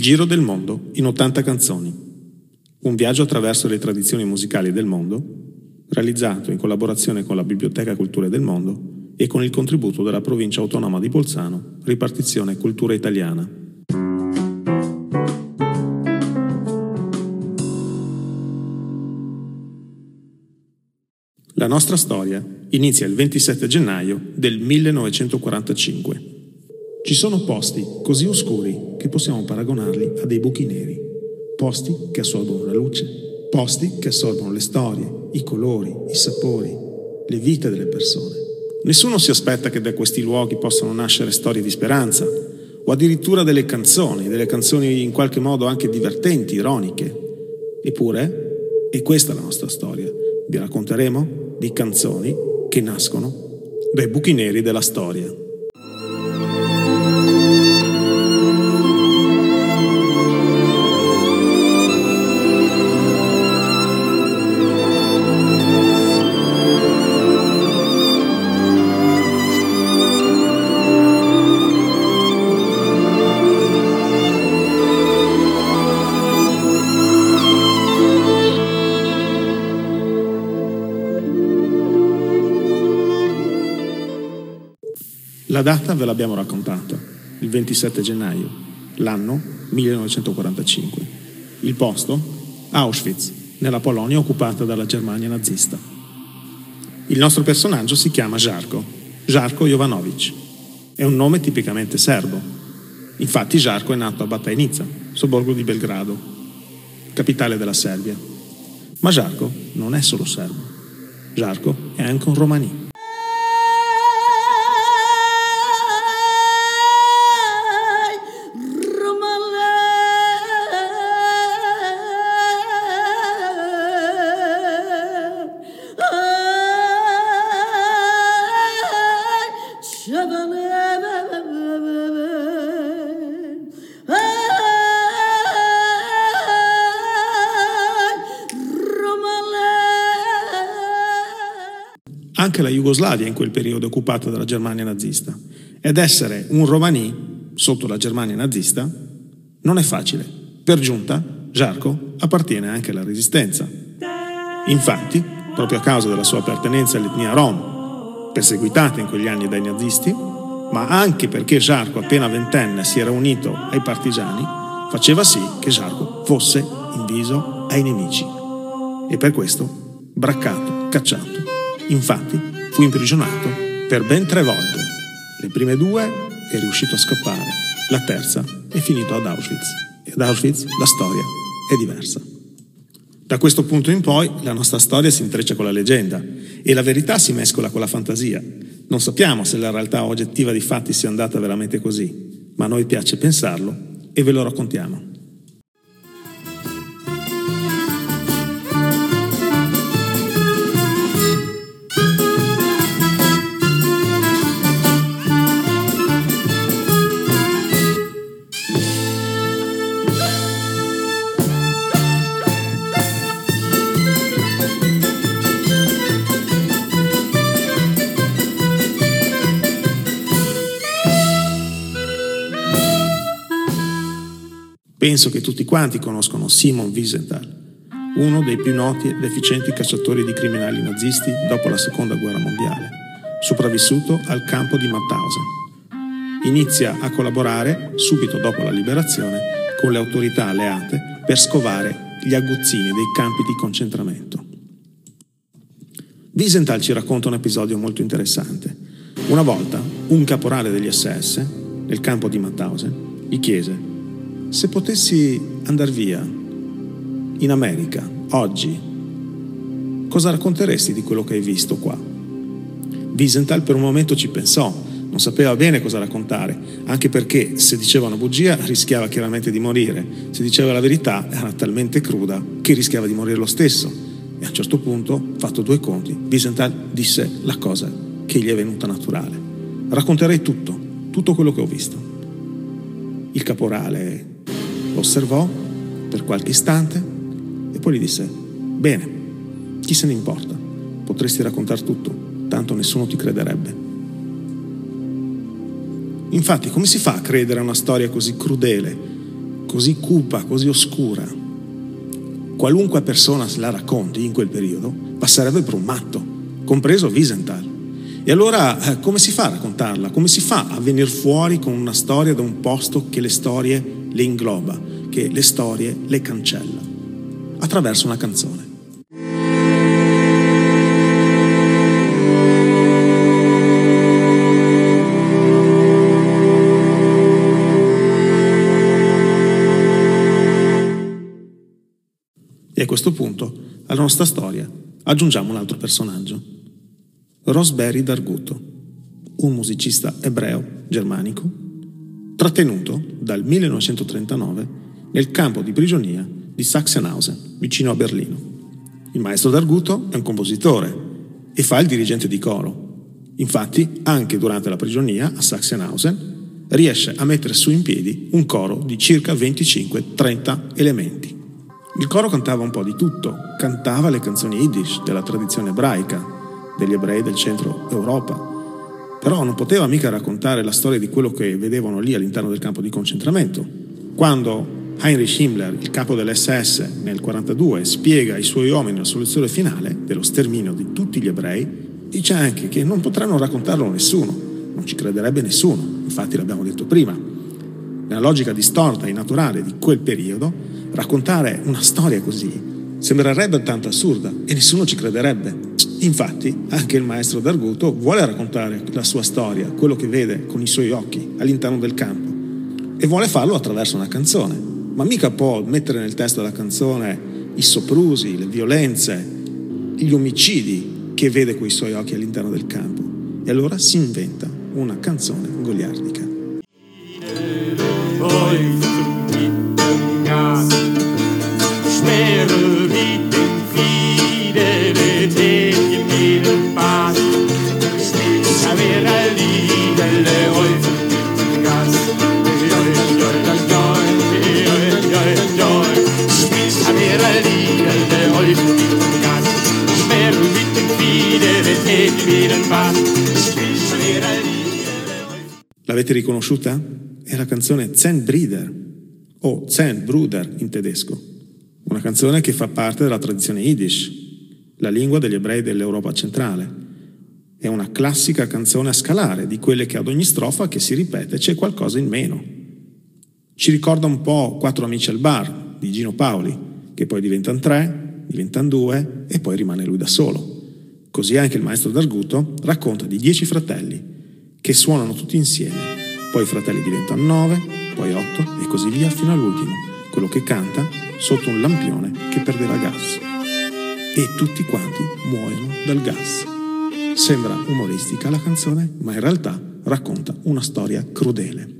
Il giro del mondo in 80 canzoni. Un viaggio attraverso le tradizioni musicali del mondo, realizzato in collaborazione con la Biblioteca Culture del Mondo e con il contributo della provincia autonoma di Bolzano, ripartizione Cultura Italiana. La nostra storia inizia il 27 gennaio del 1945. Ci sono posti così oscuri che possiamo paragonarli a dei buchi neri, posti che assorbono la luce, posti che assorbono le storie, i colori, i sapori, le vite delle persone. Nessuno si aspetta che da questi luoghi possano nascere storie di speranza o addirittura delle canzoni, delle canzoni in qualche modo anche divertenti, ironiche. Eppure, è questa la nostra storia. Vi racconteremo di canzoni che nascono dai buchi neri della storia. La data ve l'abbiamo raccontata, il 27 gennaio, l'anno 1945. Il posto? Auschwitz, nella Polonia occupata dalla Germania nazista. Il nostro personaggio si chiama Žarko, Žarko Jovanovic. È un nome tipicamente serbo. Infatti Žarko è nato a Batajnica, sobborgo di Belgrado, capitale della Serbia. Ma Žarko non è solo serbo. Žarko è anche un romanì. Anche la Jugoslavia in quel periodo è occupata dalla Germania nazista ed essere un romani sotto la Germania nazista non è facile. Per giunta, Jarko appartiene anche alla resistenza. Infatti, proprio a causa della sua appartenenza all'etnia rom, perseguitata in quegli anni dai nazisti, ma anche perché Jarko appena ventenne si era unito ai partigiani, faceva sì che Jarko fosse inviso ai nemici. E per questo braccato, cacciato Infatti fu imprigionato per ben tre volte. Le prime due è riuscito a scappare, la terza è finito ad Auschwitz. E ad Auschwitz la storia è diversa. Da questo punto in poi la nostra storia si intreccia con la leggenda e la verità si mescola con la fantasia. Non sappiamo se la realtà oggettiva di fatti sia andata veramente così, ma a noi piace pensarlo e ve lo raccontiamo. Penso che tutti quanti conoscono Simon Wiesenthal, uno dei più noti ed efficienti cacciatori di criminali nazisti dopo la Seconda Guerra Mondiale, sopravvissuto al campo di Mauthausen. Inizia a collaborare, subito dopo la liberazione, con le autorità alleate per scovare gli aguzzini dei campi di concentramento. Wiesenthal ci racconta un episodio molto interessante. Una volta un caporale degli SS, nel campo di Mauthausen, gli chiese se potessi andare via in America oggi, cosa racconteresti di quello che hai visto qua? Wiesenthal per un momento ci pensò, non sapeva bene cosa raccontare, anche perché se diceva una bugia rischiava chiaramente di morire, se diceva la verità era talmente cruda che rischiava di morire lo stesso. E a un certo punto, fatto due conti, Wiesenthal disse la cosa che gli è venuta naturale. Racconterei tutto, tutto quello che ho visto. Il caporale lo osservò per qualche istante e poi gli disse, bene, chi se ne importa? Potresti raccontare tutto, tanto nessuno ti crederebbe. Infatti, come si fa a credere a una storia così crudele, così cupa, così oscura, qualunque persona la racconti in quel periodo passerebbe per un matto, compreso Wiesenthal. E allora eh, come si fa a raccontarla? Come si fa a venire fuori con una storia da un posto che le storie le ingloba, che le storie le cancella? Attraverso una canzone. E a questo punto, alla nostra storia, aggiungiamo un altro personaggio. Rosberry Darguto, un musicista ebreo germanico, trattenuto dal 1939 nel campo di prigionia di Sachsenhausen, vicino a Berlino. Il maestro Darguto è un compositore e fa il dirigente di coro. Infatti, anche durante la prigionia a Sachsenhausen, riesce a mettere su in piedi un coro di circa 25-30 elementi. Il coro cantava un po' di tutto, cantava le canzoni Yiddish della tradizione ebraica, degli ebrei del centro Europa, però non poteva mica raccontare la storia di quello che vedevano lì all'interno del campo di concentramento. Quando Heinrich Himmler, il capo dell'SS, nel 1942 spiega ai suoi uomini la soluzione finale dello sterminio di tutti gli ebrei, dice anche che non potranno raccontarlo nessuno, non ci crederebbe nessuno, infatti l'abbiamo detto prima. Nella logica distorta e naturale di quel periodo, raccontare una storia così sembrerebbe tanto assurda e nessuno ci crederebbe. Infatti, anche il maestro D'Arguto vuole raccontare la sua storia, quello che vede con i suoi occhi all'interno del campo, e vuole farlo attraverso una canzone. Ma mica può mettere nel testo della canzone i soprusi, le violenze, gli omicidi che vede con i suoi occhi all'interno del campo. E allora si inventa una canzone goliardica. L'avete riconosciuta? È la canzone Zen o Zen Bruder in tedesco, una canzone che fa parte della tradizione Yiddish, la lingua degli ebrei dell'Europa centrale. È una classica canzone a scalare, di quelle che ad ogni strofa che si ripete c'è qualcosa in meno. Ci ricorda un po' Quattro amici al bar di Gino Paoli, che poi diventano tre, diventano due e poi rimane lui da solo. Così anche il maestro d'Arguto racconta di dieci fratelli che suonano tutti insieme. Poi i fratelli diventano nove, poi otto e così via fino all'ultimo, quello che canta sotto un lampione che perdeva gas. E tutti quanti muoiono dal gas. Sembra umoristica la canzone, ma in realtà racconta una storia crudele.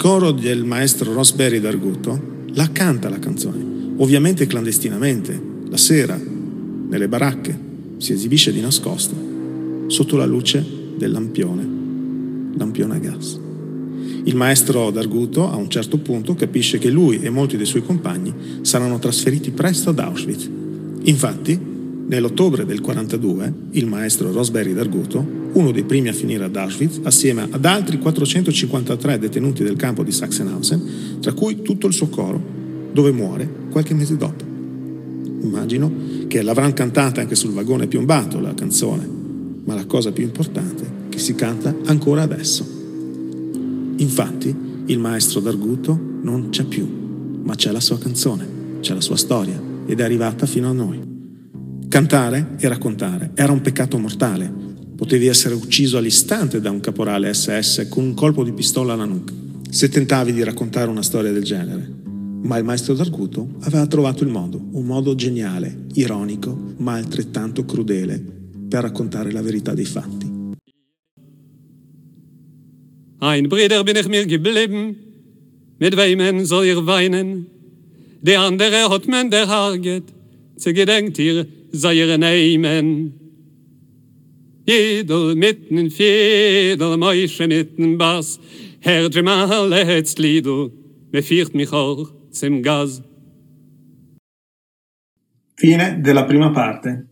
Coro del maestro Rosberry d'Arguto la canta la canzone, ovviamente clandestinamente, la sera, nelle baracche, si esibisce di nascosto, sotto la luce del lampione, lampione a gas. Il maestro d'Arguto a un certo punto capisce che lui e molti dei suoi compagni saranno trasferiti presto ad Auschwitz. Infatti, nell'ottobre del 42, il maestro Rosberry d'Arguto uno dei primi a finire ad Auschwitz, assieme ad altri 453 detenuti del campo di Sachsenhausen, tra cui tutto il suo coro, dove muore qualche mese dopo. Immagino che l'avranno cantata anche sul vagone piombato la canzone, ma la cosa più importante è che si canta ancora adesso. Infatti, il maestro d'Arguto non c'è più, ma c'è la sua canzone, c'è la sua storia ed è arrivata fino a noi. Cantare e raccontare era un peccato mortale, Potevi essere ucciso all'istante da un caporale SS con un colpo di pistola alla nuca, se tentavi di raccontare una storia del genere. Ma il maestro d'Arguto aveva trovato il modo, un modo geniale, ironico, ma altrettanto crudele, per raccontare la verità dei fatti. Ein Bruder bin ich mir geblieben, mit wem soll ich weinen? De andere hat men der Haget, ze gedenkt ihr, sei ihr Neimen. Jedel mitten Fiedel, Meusche mitten Bass, Herr Gemale hetzt Liedl, me fiert mich auch zum Gas. Fine della prima parte.